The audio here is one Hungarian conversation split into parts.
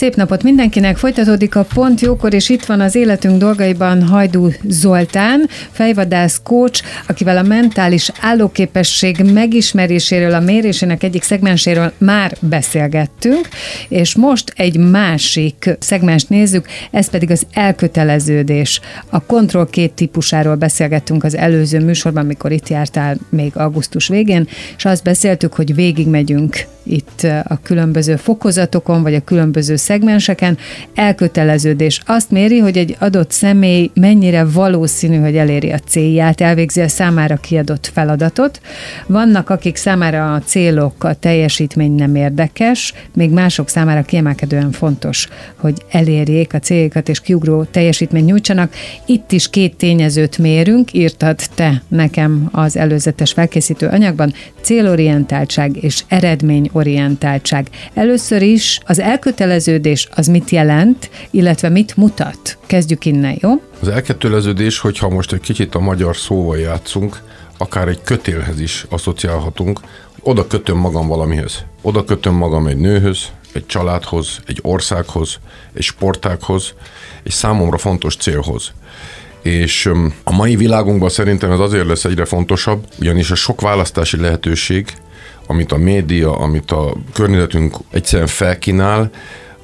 Szép napot mindenkinek, folytatódik a Pont Jókor, és itt van az életünk dolgaiban Hajdú Zoltán, fejvadász coach, akivel a mentális állóképesség megismeréséről, a mérésének egyik szegmenséről már beszélgettünk, és most egy másik szegmens nézzük, ez pedig az elköteleződés. A kontroll két típusáról beszélgettünk az előző műsorban, amikor itt jártál még augusztus végén, és azt beszéltük, hogy végigmegyünk itt a különböző fokozatokon, vagy a különböző szegmenseken. Elköteleződés azt méri, hogy egy adott személy mennyire valószínű, hogy eléri a célját, elvégzi a számára kiadott feladatot. Vannak, akik számára a célok, a teljesítmény nem érdekes, még mások számára kiemelkedően fontos, hogy elérjék a céljukat és kiugró teljesítményt nyújtsanak. Itt is két tényezőt mérünk, írtad te nekem az előzetes felkészítő anyagban, célorientáltság és eredményorientáltság. Először is az elköteleződés az mit jelent, illetve mit mutat? Kezdjük innen, jó? Az elköteleződés, hogyha most egy kicsit a magyar szóval játszunk, akár egy kötélhez is asszociálhatunk, oda kötöm magam valamihez. Oda kötöm magam egy nőhöz, egy családhoz, egy országhoz, egy sportághoz, egy számomra fontos célhoz. És a mai világunkban szerintem ez azért lesz egyre fontosabb, ugyanis a sok választási lehetőség, amit a média, amit a környezetünk egyszerűen felkínál,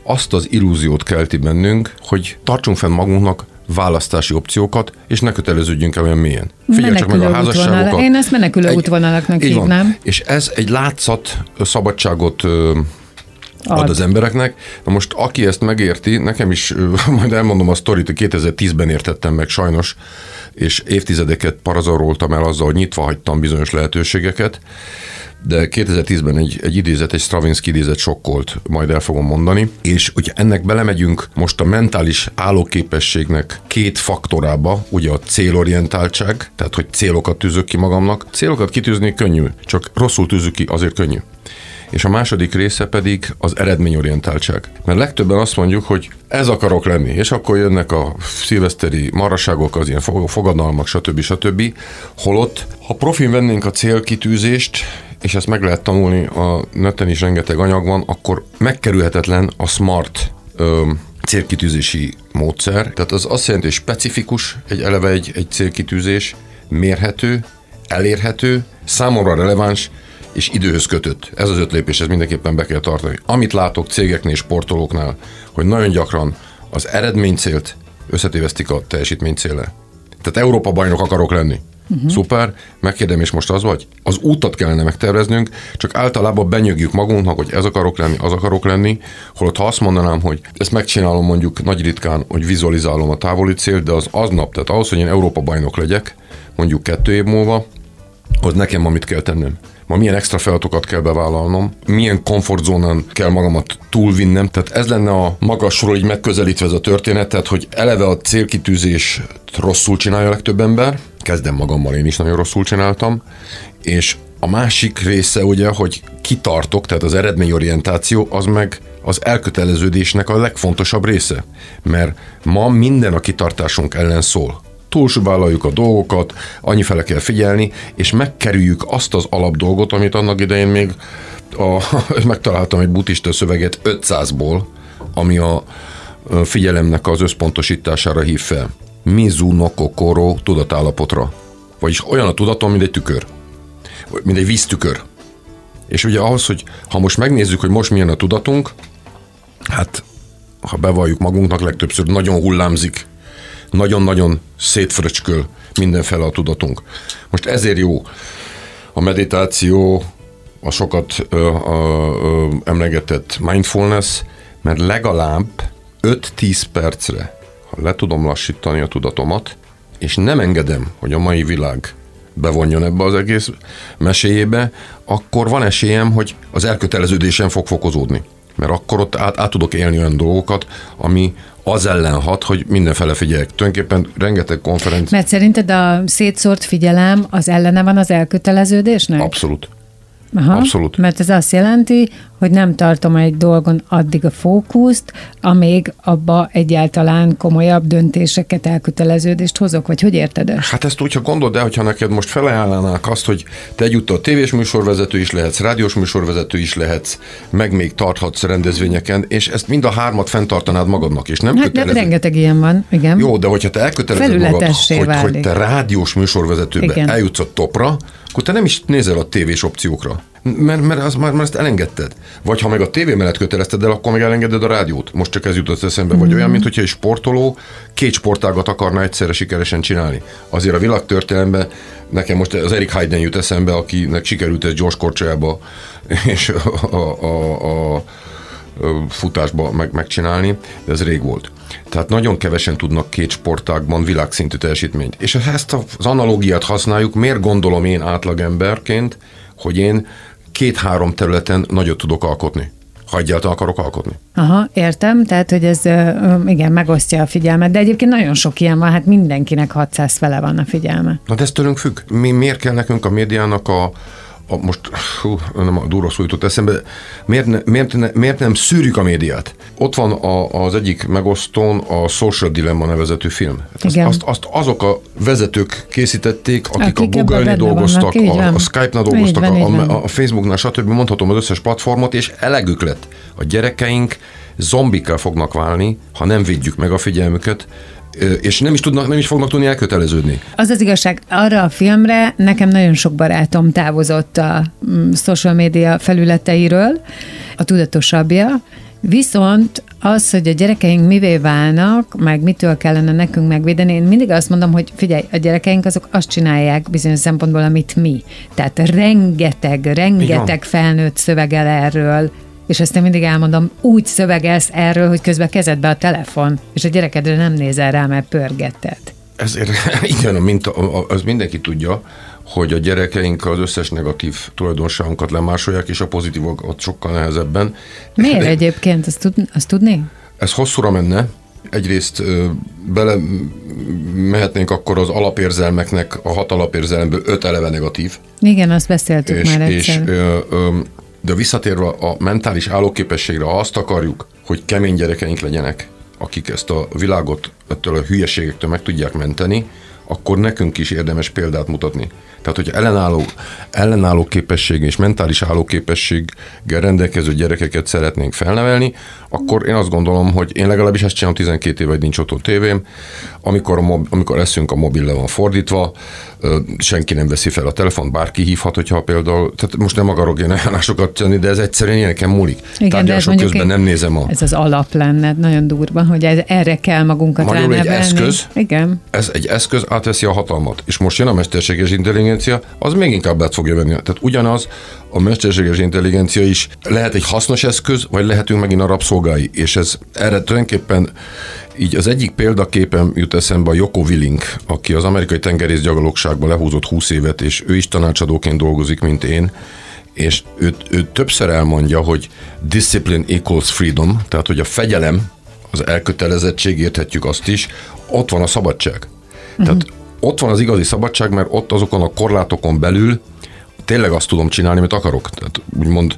azt az illúziót kelti bennünk, hogy tartsunk fenn magunknak választási opciókat, és ne köteleződjünk el olyan mélyen. Figyelj csak meg a házasságokat. Én ezt menekülő egy, útvonalaknak hívnám. És ez egy látszat szabadságot ad. ad az embereknek. Na most aki ezt megérti, nekem is, majd elmondom a sztorit, 2010-ben értettem meg sajnos, és évtizedeket parazaroltam el azzal, hogy nyitva hagytam bizonyos lehetőségeket, de 2010-ben egy, egy idézet, egy Stravinsky idézet sokkolt, majd el fogom mondani, és hogyha ennek belemegyünk most a mentális állóképességnek két faktorába, ugye a célorientáltság, tehát hogy célokat tűzök ki magamnak. Célokat kitűzni könnyű, csak rosszul tűzük ki, azért könnyű és a második része pedig az eredményorientáltság. Mert legtöbben azt mondjuk, hogy ez akarok lenni, és akkor jönnek a szilveszteri maraságok, az ilyen fogadalmak, stb. stb. Holott, ha profin vennénk a célkitűzést, és ezt meg lehet tanulni, a neten is rengeteg anyag van, akkor megkerülhetetlen a smart ö, célkitűzési módszer. Tehát az azt jelenti, hogy specifikus, egy eleve egy, egy célkitűzés, mérhető, elérhető, számomra releváns, és időhöz kötött. Ez az öt lépés, ez mindenképpen be kell tartani. Amit látok cégeknél, sportolóknál, hogy nagyon gyakran az eredménycélt összetévesztik a teljesítménycéle. Tehát Európa bajnok akarok lenni. Uh-huh. Szuper, megkérdem, és most az vagy? Az útat kellene megterveznünk, csak általában benyögjük magunknak, hogy ez akarok lenni, az akarok lenni, holott ha azt mondanám, hogy ezt megcsinálom mondjuk nagy ritkán, hogy vizualizálom a távoli célt, de az aznap, tehát ahhoz, hogy én Európa bajnok legyek, mondjuk kettő év múlva, az nekem amit kell tennem ma milyen extra feladatokat kell bevállalnom, milyen komfortzónán kell magamat túlvinnem. Tehát ez lenne a magasról így megközelítve ez a történet, tehát hogy eleve a célkitűzés rosszul csinálja a legtöbb ember, kezdem magammal, én is nagyon rosszul csináltam, és a másik része ugye, hogy kitartok, tehát az eredményorientáció, az meg az elköteleződésnek a legfontosabb része. Mert ma minden a kitartásunk ellen szól túlsúvállaljuk a dolgokat, annyi fele kell figyelni, és megkerüljük azt az alapdolgot, amit annak idején még a, megtaláltam egy buddhista szöveget 500-ból, ami a figyelemnek az összpontosítására hív fel. Mizu no kokoro tudatállapotra. Vagyis olyan a tudatom, mint egy tükör. Mint egy víztükör. És ugye ahhoz, hogy ha most megnézzük, hogy most milyen a tudatunk, hát ha bevalljuk magunknak, legtöbbször nagyon hullámzik nagyon-nagyon szétfröcsköl mindenfele a tudatunk. Most ezért jó a meditáció, a sokat ö, ö, ö, emlegetett mindfulness, mert legalább 5-10 percre, ha le tudom lassítani a tudatomat, és nem engedem, hogy a mai világ bevonjon ebbe az egész meséjébe, akkor van esélyem, hogy az elköteleződésem fog fokozódni. Mert akkor ott át, át tudok élni olyan dolgokat, ami az ellen hat, hogy mindenfele figyeljek. Tulajdonképpen rengeteg konferencia. Mert szerinted a szétszórt figyelem az ellene van az elköteleződésnek? Abszolút. Aha, Abszolút. Mert ez azt jelenti, hogy nem tartom egy dolgon addig a fókuszt, amíg abba egyáltalán komolyabb döntéseket, elköteleződést hozok, vagy hogy érted ezt? Hát ezt úgy, ha gondold el, hogyha neked most felajánlanák azt, hogy te egyúttal tévés műsorvezető is lehetsz, rádiós műsorvezető is lehetsz, meg még tarthatsz rendezvényeken, és ezt mind a hármat fenntartanád magadnak, és nem Hát kötelező. rengeteg ilyen van, igen. Jó, de hogyha te elkötelezed magad, hogy, hogy te rádiós műsorvezetőbe Igen. eljutsz a topra, akkor te nem is nézel a tévés opciókra. Mert, mert, az, már, mert ezt elengedted. Vagy ha meg a tévé mellett kötelezted el, akkor meg elengeded a rádiót. Most csak ez jutott eszembe. Vagy olyan, mint hogyha egy sportoló két sportágat akarna egyszerre sikeresen csinálni. Azért a világtörténelemben nekem most az Erik Hayden jut eszembe, akinek sikerült ez gyors korcsolyába és a, a, a, a futásba meg, megcsinálni, de ez rég volt. Tehát nagyon kevesen tudnak két sportágban világszintű teljesítményt. És ezt az analógiát használjuk, miért gondolom én átlagemberként, hogy én két-három területen nagyot tudok alkotni, ha egyáltalán akarok alkotni. Aha, értem, tehát, hogy ez igen, megosztja a figyelmet, de egyébként nagyon sok ilyen van, hát mindenkinek 600 fele van a figyelme. Na de ez tőlünk függ. Mi, miért kell nekünk a médiának a, a most hú, nem a durva szó jutott eszembe, miért, ne, miért, ne, miért nem szűrjük a médiát? Ott van a, az egyik megosztón a Social Dilemma nevezetű film. Hát Azt, azt, azt azok a vezetők készítették, akik, Akik a Google-nél dolgoztak, vannak, így a, a Skype-nál Így dolgoztak, van, így a, a, a Facebooknál, stb. Mondhatom az összes platformot, és elegük lett. A gyerekeink zombikkel fognak válni, ha nem védjük meg a figyelmüket, és nem is, tudnak, nem is fognak tudni elköteleződni. Az az igazság, arra a filmre nekem nagyon sok barátom távozott a mm, social media felületeiről, a tudatosabbja, viszont az, hogy a gyerekeink mivé válnak, meg mitől kellene nekünk megvédeni, én mindig azt mondom, hogy figyelj, a gyerekeink azok azt csinálják bizonyos szempontból, amit mi. Tehát rengeteg, rengeteg felnőtt szövegel erről, és ezt én mindig elmondom, úgy szövegelsz erről, hogy közben kezedbe a telefon, és a gyerekedre nem nézel rá, mert pörgeted. Ezért igen, mint a, a, az mindenki tudja, hogy a gyerekeink az összes negatív tulajdonságunkat lemásolják, és a pozitívokat sokkal nehezebben. Miért egyébként? Azt, tud, azt tudni? Ez hosszúra menne. Egyrészt bele mehetnénk akkor az alapérzelmeknek, a hat alapérzelemből öt eleve negatív. Igen, azt beszéltük És, már és, egyszer. ö, ö, de visszatérve a mentális állóképességre, azt akarjuk, hogy kemény gyerekeink legyenek, akik ezt a világot ettől a hülyeségektől meg tudják menteni, akkor nekünk is érdemes példát mutatni. Tehát, hogy ellenálló, ellenálló képesség és mentális állóképességgel rendelkező gyerekeket szeretnénk felnevelni, akkor én azt gondolom, hogy én legalábbis ezt csinálom 12 éve, hogy nincs otthon tévém, amikor, a mob, amikor eszünk, a mobil le van fordítva, senki nem veszi fel a telefon, bárki hívhat, hogyha például, tehát most nem akarok én ajánlásokat tenni, de ez egyszerűen ilyen nekem múlik. Tárgyalások mondjuk közben egy- nem nézem a... Ez az alap lenne, nagyon durva, hogy ez, erre kell magunkat Magyarul egy eszköz. Igen. Ez egy eszköz, átveszi a hatalmat. És most jön a mesterséges intelligencia, az még inkább át fogja venni. Tehát ugyanaz, a mesterséges intelligencia is lehet egy hasznos eszköz, vagy lehetünk megint a rabszolgái. És ez erre tulajdonképpen így az egyik példaképem jut eszembe a Joko Willink, aki az amerikai tengerészgyalogságban lehúzott 20 évet, és ő is tanácsadóként dolgozik, mint én, és ő, ő többször elmondja, hogy discipline equals freedom, tehát hogy a fegyelem, az elkötelezettség, érthetjük azt is, ott van a szabadság. Tehát ott van az igazi szabadság, mert ott azokon a korlátokon belül tényleg azt tudom csinálni, amit akarok. Tehát úgymond,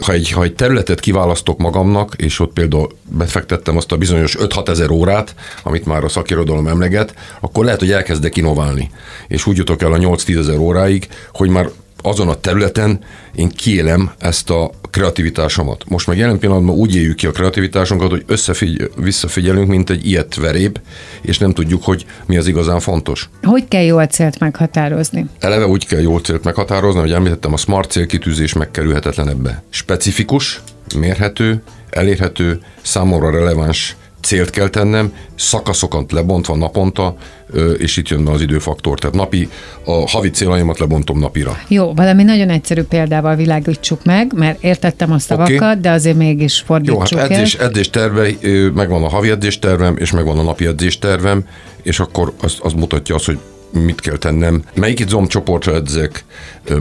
ha egy, ha egy területet kiválasztok magamnak, és ott például befektettem azt a bizonyos 5-6 ezer órát, amit már a szakirodalom emleget, akkor lehet, hogy elkezdek innoválni. És úgy jutok el a 8-10 ezer óráig, hogy már azon a területen én kiélem ezt a kreativitásomat. Most meg jelen pillanatban úgy éljük ki a kreativitásunkat, hogy összefigy- visszafigyelünk, mint egy ilyet veréb, és nem tudjuk, hogy mi az igazán fontos. Hogy kell jó célt meghatározni? Eleve úgy kell jól célt meghatározni, hogy említettem, a smart célkitűzés megkerülhetetlen ebbe. Specifikus, mérhető, elérhető, számomra releváns célt kell tennem, szakaszokat lebontva naponta, és itt jön az időfaktor. Tehát napi, a havi célaimat lebontom napira. Jó, valami nagyon egyszerű példával világítsuk meg, mert értettem a szavakat, Oké. de azért mégis Jó, hát fordítsuk el. edzés, edzés terve, megvan a havi edzés tervem, és megvan a napi edzés tervem, és akkor az, az mutatja azt, hogy mit kell tennem, melyik izomcsoportra edzek,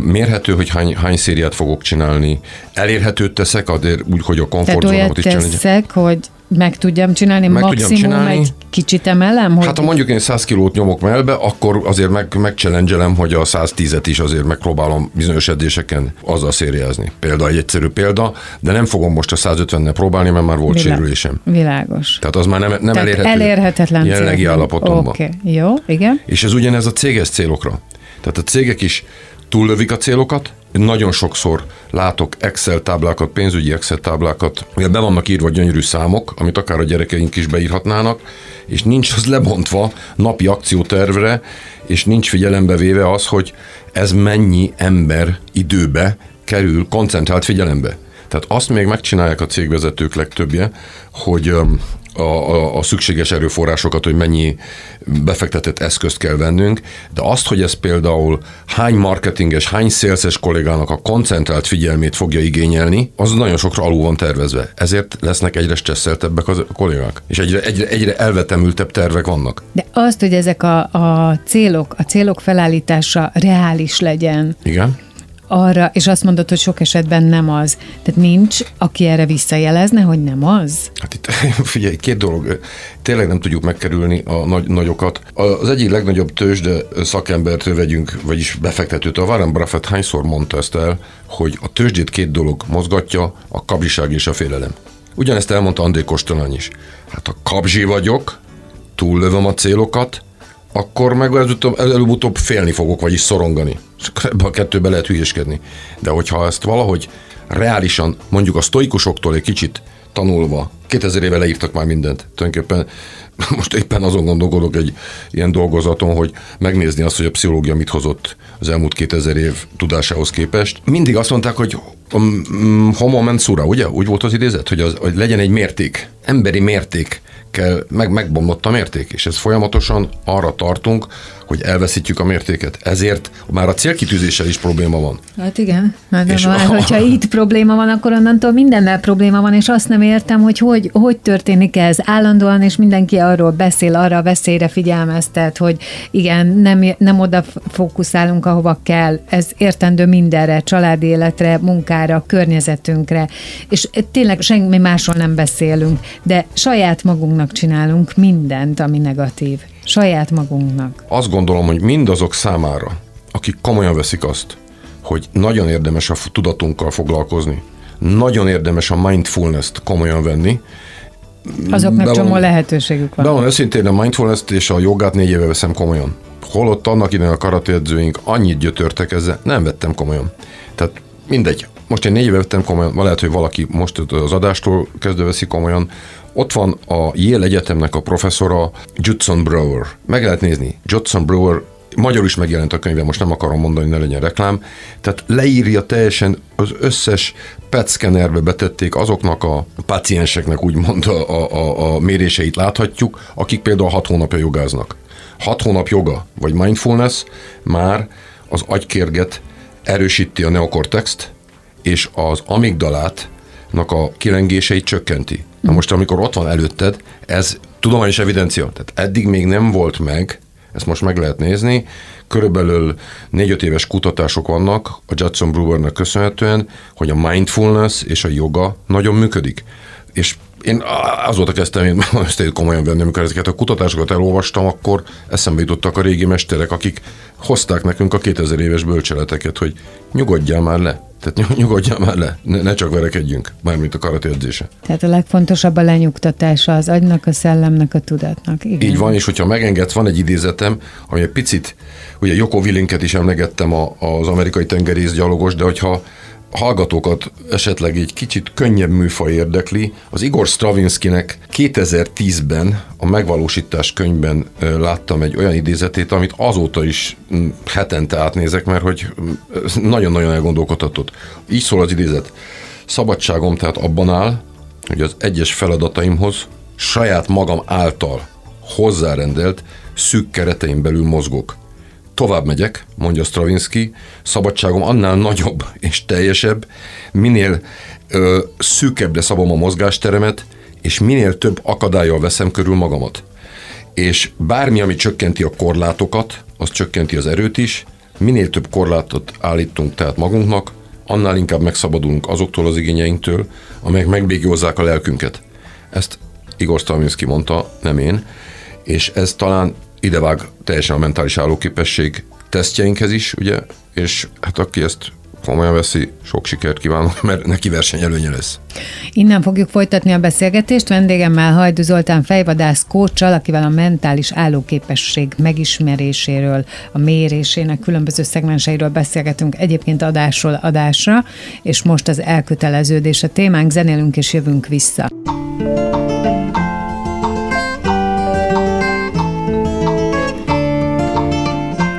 mérhető, hogy hány, hány szériát fogok csinálni, elérhetőt teszek, azért úgy, hogy a komfortzónámat is csinálni. teszek, hogy meg tudjam csinálni, meg maximum tudjam csinálni. egy kicsit emelem? Hogy... Hát ha mondjuk én 100 kilót nyomok melbe, akkor azért meg, megchallengelem, hogy a 110-et is azért megpróbálom bizonyos edzéseken azzal szériázni. Példa, egy egyszerű példa, de nem fogom most a 150-nel próbálni, mert már volt Vilá- sérülésem. Világos. Tehát az már nem, nem Tehát elérhető. Elérhetetlen Jelenlegi cél. állapotomban. Oké, okay. jó, igen. És ez ugyanez a céges célokra. Tehát a cégek is túllövik a célokat, nagyon sokszor látok Excel táblákat, pénzügyi Excel táblákat, ugye be vannak írva gyönyörű számok, amit akár a gyerekeink is beírhatnának, és nincs az lebontva napi akciótervre, és nincs figyelembe véve az, hogy ez mennyi ember időbe kerül koncentrált figyelembe. Tehát azt még megcsinálják a cégvezetők legtöbbje, hogy a, a, a szükséges erőforrásokat, hogy mennyi befektetett eszközt kell vennünk, de azt, hogy ez például hány marketinges, hány szélszes kollégának a koncentrált figyelmét fogja igényelni, az nagyon sokra alul van tervezve. Ezért lesznek egyre stresszeltebbek a kollégák, és egyre, egyre, egyre elvetemültebb tervek vannak. De azt, hogy ezek a, a célok, a célok felállítása reális legyen. Igen arra, és azt mondod, hogy sok esetben nem az. Tehát nincs, aki erre visszajelezne, hogy nem az? Hát itt figyelj, két dolog. Tényleg nem tudjuk megkerülni a nagy, nagyokat. Az egyik legnagyobb tőzsde szakembertől vegyünk, vagyis befektetőt. A Warren Buffett hányszor mondta ezt el, hogy a tőzsdét két dolog mozgatja, a kabiság és a félelem. Ugyanezt elmondta André Kostolany is. Hát a kabzsi vagyok, túllövöm a célokat, akkor meg előbb-utóbb félni fogok, vagyis szorongani. Ebbe a kettőbe lehet hülyeskedni. De hogyha ezt valahogy reálisan, mondjuk a sztoikusoktól egy kicsit tanulva, 2000 éve leírtak már mindent. Tulajdonképpen most éppen azon gondolkodok egy ilyen dolgozaton, hogy megnézni azt, hogy a pszichológia mit hozott az elmúlt 2000 év tudásához képest. Mindig azt mondták, hogy homo mensura, ugye? Úgy volt az idézet, hogy, az, hogy legyen egy mérték, emberi mérték kell, meg, megbomlott a mérték, és ez folyamatosan arra tartunk, hogy elveszítjük a mértéket. Ezért már a célkitűzéssel is probléma van. Hát igen, hát és már, a... hogyha itt probléma van, akkor onnantól mindennel probléma van, és azt nem értem, hogy hogy, hogy történik ez állandóan, és mindenki arról beszél, arra a veszélyre figyelmeztet, hogy igen, nem, nem oda fókuszálunk, ahova kell. Ez értendő mindenre, családi életre, munkára, környezetünkre, és tényleg semmi másról nem beszélünk, de saját magunknak csinálunk mindent, ami negatív saját magunknak. Azt gondolom, hogy mindazok számára, akik komolyan veszik azt, hogy nagyon érdemes a tudatunkkal foglalkozni, nagyon érdemes a mindfulness-t komolyan venni, Azoknak Be csomó lehetőségük van. De van őszintén a mindfulness-t és a jogát négy éve veszem komolyan. Holott annak idején a karatéedzőink annyit gyötörtek ezzel, nem vettem komolyan. Tehát mindegy, most én négy éve vettem komolyan, lehet, hogy valaki most az adástól kezdve veszi komolyan, ott van a Yale Egyetemnek a professzora Judson Brewer. Meg lehet nézni. Judson Brewer Magyarul is megjelent a könyve, most nem akarom mondani, ne legyen reklám. Tehát leírja teljesen az összes PET szkennerbe betették azoknak a pacienseknek úgymond a, a, a méréseit láthatjuk, akik például hat hónapja jogáznak. Hat hónap joga, vagy mindfulness már az agykérget erősíti a neokortext, és az amigdalát a kilengéseit csökkenti. Na most, amikor ott van előtted, ez tudományos evidencia. Tehát eddig még nem volt meg, ezt most meg lehet nézni, körülbelül 4-5 éves kutatások vannak a Judson Brewernek köszönhetően, hogy a mindfulness és a joga nagyon működik. És én azóta kezdtem én ezt komolyan venni, amikor ezeket a kutatásokat elolvastam, akkor eszembe jutottak a régi mesterek, akik hozták nekünk a 2000 éves bölcseleteket, hogy nyugodjál már le. Tehát nyugodjál már le, ne, ne csak verekedjünk, mármint a karate edzése. Tehát a legfontosabb a lenyugtatása az agynak, a szellemnek, a tudatnak. Igen. Így van, és hogyha megengedsz, van egy idézetem, ami egy picit, ugye Joko Willinket is emlegettem a, az amerikai tengerészgyalogos, de hogyha hallgatókat esetleg egy kicsit könnyebb műfaj érdekli, az Igor Stravinskynek 2010-ben a megvalósítás könyvben láttam egy olyan idézetét, amit azóta is hetente átnézek, mert hogy nagyon-nagyon elgondolkodhatott. Így szól az idézet. Szabadságom tehát abban áll, hogy az egyes feladataimhoz saját magam által hozzárendelt szűk keretein belül mozgok. Tovább megyek, mondja Stravinsky, szabadságom annál nagyobb és teljesebb, minél ö, szűkebbre szabom a mozgásteremet, és minél több akadályjal veszem körül magamat. És bármi, ami csökkenti a korlátokat, az csökkenti az erőt is, minél több korlátot állítunk tehát magunknak, annál inkább megszabadulunk azoktól az igényeinktől, amelyek megbégiózzák a lelkünket. Ezt Igor Stravinsky mondta, nem én, és ez talán idevág teljesen a mentális állóképesség tesztjeinkhez is, ugye, és hát aki ezt komolyan veszi, sok sikert kívánok, mert neki versenyelőnye lesz. Innen fogjuk folytatni a beszélgetést. Vendégemmel Hajdu Zoltán fejvadász kócsal, akivel a mentális állóképesség megismeréséről, a mérésének különböző szegmenseiről beszélgetünk egyébként adásról adásra, és most az elköteleződés a témánk, zenélünk és jövünk vissza.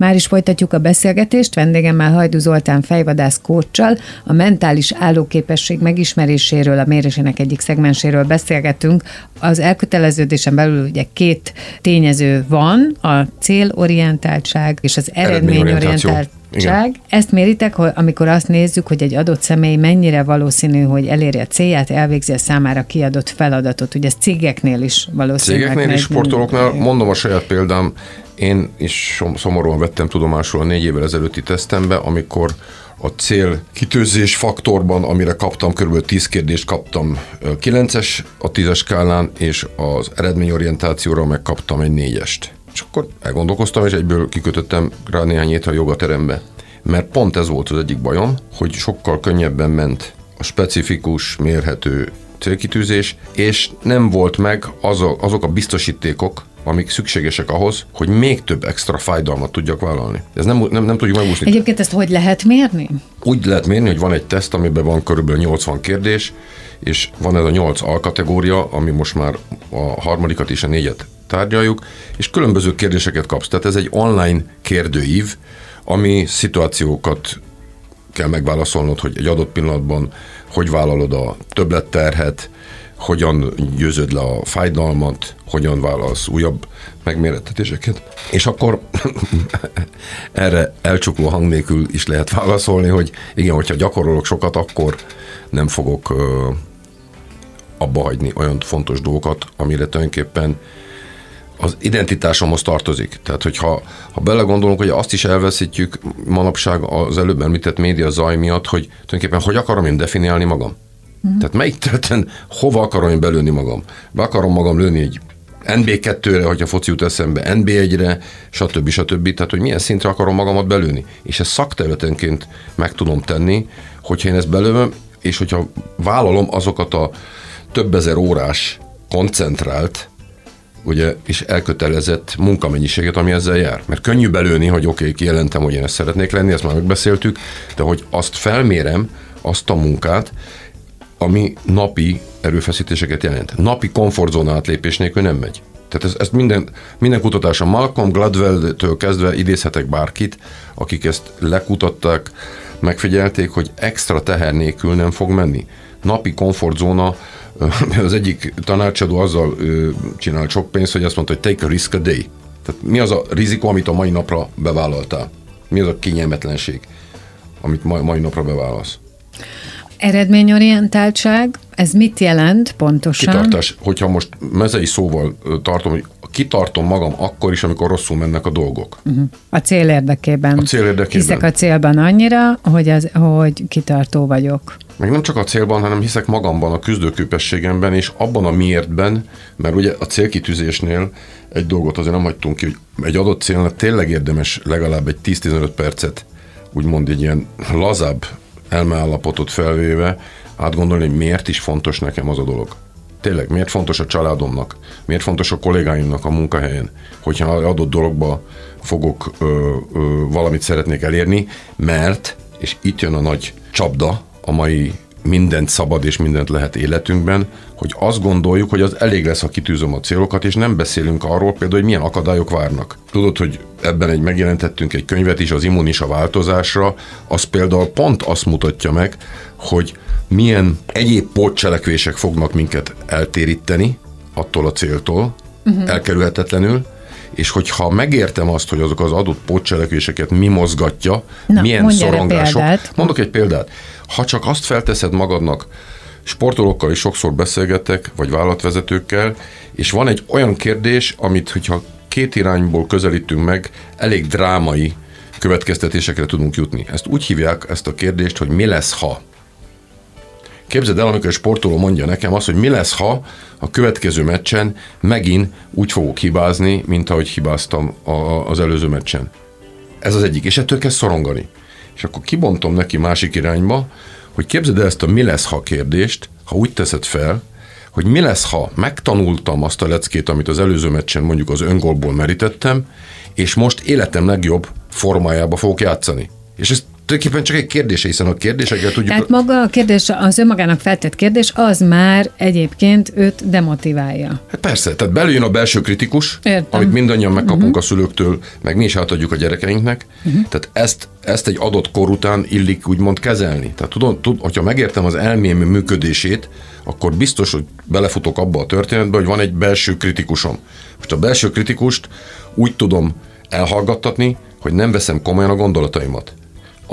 Már is folytatjuk a beszélgetést, vendégemmel Hajdu Zoltán fejvadász kócsal, a mentális állóképesség megismeréséről, a mérésének egyik szegmenséről beszélgetünk. Az elköteleződésen belül ugye két tényező van, a célorientáltság és az eredményorientáltság. Igen. Ezt méritek, hogy amikor azt nézzük, hogy egy adott személy mennyire valószínű, hogy eléri a célját, elvégzi a számára kiadott feladatot. Ugye ez cégeknél is valószínű. Cégeknél is, sportolóknál, mondom a saját példám, én is szomorúan vettem tudomásul a négy évvel ezelőtti tesztembe, amikor a cél kitőzés faktorban, amire kaptam, kb. 10 kérdést kaptam 9-es a 10-es skálán, és az eredményorientációra megkaptam egy 4-est. És akkor elgondolkoztam, és egyből kikötöttem rá néhány a jogaterembe. Mert pont ez volt az egyik bajom, hogy sokkal könnyebben ment a specifikus, mérhető célkitűzés, és nem volt meg az a, azok a biztosítékok, amik szükségesek ahhoz, hogy még több extra fájdalmat tudjak vállalni. Ez nem, nem, nem tudjuk megúszni. Egyébként ezt hogy lehet mérni? Úgy lehet mérni, hogy van egy teszt, amiben van körülbelül 80 kérdés, és van ez a 8 alkategória, ami most már a harmadikat és a négyet tárgyaljuk, és különböző kérdéseket kapsz. Tehát ez egy online kérdőív, ami szituációkat kell megválaszolnod, hogy egy adott pillanatban hogy vállalod a többletterhet, hogyan győzöd le a fájdalmat, hogyan válasz újabb megmérettetéseket. És akkor erre elcsukló hang nélkül is lehet válaszolni, hogy igen, hogyha gyakorolok sokat, akkor nem fogok abba hagyni olyan fontos dolgokat, amire tulajdonképpen az identitásomhoz tartozik. Tehát, hogyha ha belegondolunk, hogy azt is elveszítjük manapság az előbb említett média zaj miatt, hogy tulajdonképpen hogy akarom én definiálni magam. Uh-huh. Tehát melyik területen hova akarom én belőni magam? Be akarom magam lőni egy NB2-re, hogyha foci jut eszembe, NB1-re, stb. stb. Tehát, hogy milyen szintre akarom magamat belőni. És ezt szakterületenként meg tudom tenni, hogyha én ezt belőm, és hogyha vállalom azokat a több ezer órás koncentrált, ugye, és elkötelezett munkamennyiséget, ami ezzel jár. Mert könnyű belőni, hogy oké, okay, kijelentem, hogy én ezt szeretnék lenni, ezt már megbeszéltük, de hogy azt felmérem, azt a munkát, ami napi erőfeszítéseket jelent. Napi komfortzóna átlépés nélkül nem megy. Tehát ez, ezt minden, minden kutatása Malcolm Gladwell-től kezdve idézhetek bárkit, akik ezt lekutatták, megfigyelték, hogy extra teher nélkül nem fog menni. Napi komfortzóna, az egyik tanácsadó azzal csinál sok pénzt, hogy azt mondta, hogy take a risk a day. Tehát mi az a rizikó, amit a mai napra bevállaltál? Mi az a kényelmetlenség, amit mai, mai napra bevállalsz? Eredményorientáltság, ez mit jelent pontosan? Kitartás, hogyha most mezei szóval tartom, hogy kitartom magam akkor is, amikor rosszul mennek a dolgok. Uh-huh. A cél érdekében. A cél érdekében. Hiszek a célban annyira, hogy, az, hogy kitartó vagyok. Meg nem csak a célban, hanem hiszek magamban, a küzdőképességemben, és abban a miértben, mert ugye a célkitűzésnél egy dolgot azért nem hagytunk ki, hogy egy adott célnak tényleg érdemes legalább egy 10-15 percet úgymond egy ilyen lazább elmeállapotot felvéve átgondolni, hogy miért is fontos nekem az a dolog. Tényleg, miért fontos a családomnak, miért fontos a kollégáimnak a munkahelyen, hogyha adott dologba fogok ö, ö, valamit szeretnék elérni, mert, és itt jön a nagy csapda a mai mindent szabad és mindent lehet életünkben, hogy azt gondoljuk, hogy az elég lesz, ha kitűzöm a célokat, és nem beszélünk arról például, hogy milyen akadályok várnak. Tudod, hogy ebben egy megjelentettünk egy könyvet is, az immunis a változásra, az például pont azt mutatja meg, hogy milyen egyéb pótcselekvések fognak minket eltéríteni attól a céltól, uh-huh. elkerülhetetlenül, és hogyha megértem azt, hogy azok az adott pótcselekvéseket mi mozgatja, Na, milyen szorongások. Mondok egy példát. Ha csak azt felteszed magadnak, sportolókkal is sokszor beszélgetek, vagy vállalatvezetőkkel, és van egy olyan kérdés, amit, hogyha két irányból közelítünk meg, elég drámai következtetésekre tudunk jutni. Ezt úgy hívják ezt a kérdést, hogy mi lesz, ha. Képzeld el, amikor egy sportoló mondja nekem azt, hogy mi lesz, ha a következő meccsen megint úgy fogok hibázni, mint ahogy hibáztam a, az előző meccsen. Ez az egyik, és ettől kezd szorongani. És akkor kibontom neki másik irányba, hogy képzeld el ezt a mi lesz, ha kérdést, ha úgy teszed fel, hogy mi lesz, ha megtanultam azt a leckét, amit az előző meccsen mondjuk az öngolból merítettem, és most életem legjobb formájába fogok játszani. És ezt tulajdonképpen csak egy kérdés, hiszen a kérdéseket tudjuk... Tehát maga a kérdés, az önmagának feltett kérdés, az már egyébként őt demotiválja. Hát persze, tehát belőjön a belső kritikus, Értem. amit mindannyian megkapunk uh-huh. a szülőktől, meg mi is átadjuk a gyerekeinknek. Uh-huh. Tehát ezt, ezt egy adott kor után illik úgymond kezelni. Tehát tudom, tud, hogyha megértem az elmém működését, akkor biztos, hogy belefutok abba a történetbe, hogy van egy belső kritikusom. Most a belső kritikust úgy tudom elhallgattatni, hogy nem veszem komolyan a gondolataimat.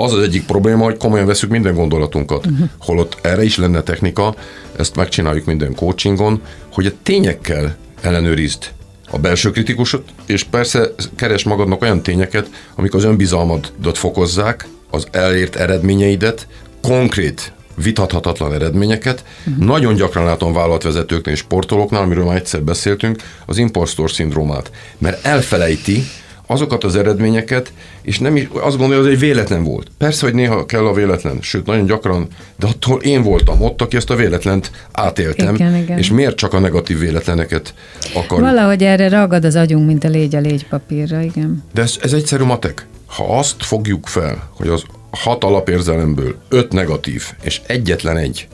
Az az egyik probléma, hogy komolyan veszük minden gondolatunkat. Uh-huh. Holott erre is lenne technika, ezt megcsináljuk minden coachingon, hogy a tényekkel ellenőrizd a belső kritikusot, és persze keres magadnak olyan tényeket, amik az önbizalmadat fokozzák, az elért eredményeidet, konkrét vitathatatlan eredményeket. Uh-huh. Nagyon gyakran látom vállalatvezetőknél és sportolóknál, amiről már egyszer beszéltünk, az impostor szindrómát. Mert elfelejti, azokat az eredményeket, és nem is, azt gondolja, hogy ez egy véletlen volt. Persze, hogy néha kell a véletlen, sőt, nagyon gyakran, de attól én voltam ott, aki ezt a véletlent átéltem, igen, igen. és miért csak a negatív véletleneket akar. Valahogy erre ragad az agyunk, mint a légy a légypapírra, igen. De ez, ez egyszerű matek. Ha azt fogjuk fel, hogy az hat alapérzelemből öt negatív, és egyetlen egy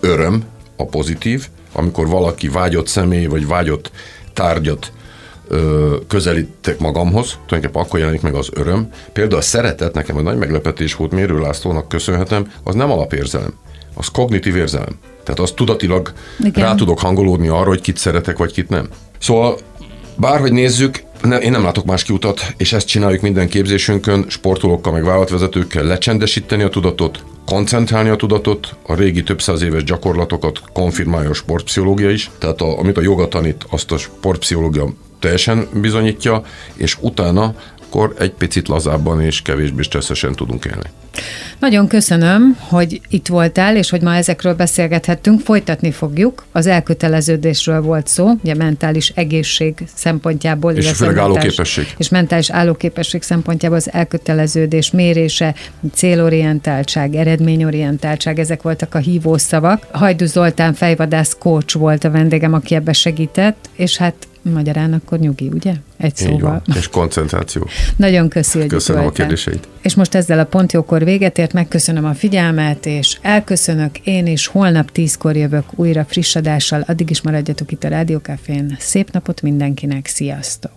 öröm, a pozitív, amikor valaki vágyott személy, vagy vágyott tárgyat ö, közelítek magamhoz, tulajdonképpen akkor jelenik meg az öröm. Például a szeretet nekem egy nagy meglepetés volt, Mérő Lászlónak köszönhetem, az nem alapérzelem, az kognitív érzelem. Tehát azt tudatilag Igen. rá tudok hangolódni arra, hogy kit szeretek, vagy kit nem. Szóval bárhogy nézzük, ne, én nem látok más kiutat, és ezt csináljuk minden képzésünkön, sportolókkal, meg vállalatvezetőkkel lecsendesíteni a tudatot, koncentrálni a tudatot, a régi több száz éves gyakorlatokat konfirmálja a sportpszichológia is, tehát a, amit a joga tanít, azt a sportpszichológia teljesen bizonyítja, és utána akkor egy picit lazábban és kevésbé stresszesen tudunk élni. Nagyon köszönöm, hogy itt voltál, és hogy ma ezekről beszélgethettünk. Folytatni fogjuk. Az elköteleződésről volt szó, ugye mentális egészség szempontjából. És főleg állóképesség. És mentális állóképesség szempontjából az elköteleződés mérése, célorientáltság, eredményorientáltság, ezek voltak a hívószavak. Hajdú Zoltán fejvadász coach volt a vendégem, aki ebbe segített, és hát Magyarán akkor nyugi, ugye? Egy Így szóval. Van. És koncentráció. Nagyon köszi, hogy Köszönöm a kérdéseit. És most ezzel a pontjókor véget ért, megköszönöm a figyelmet, és elköszönök én is. Holnap tízkor jövök újra friss adással. Addig is maradjatok itt a Rádiókafén. Szép napot mindenkinek, sziasztok!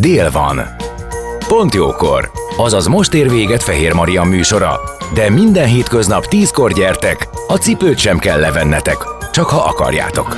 Dél van. Pont jókor. Azaz most ér véget Fehér Maria műsora. De minden hétköznap tízkor gyertek, a cipőt sem kell levennetek, csak ha akarjátok.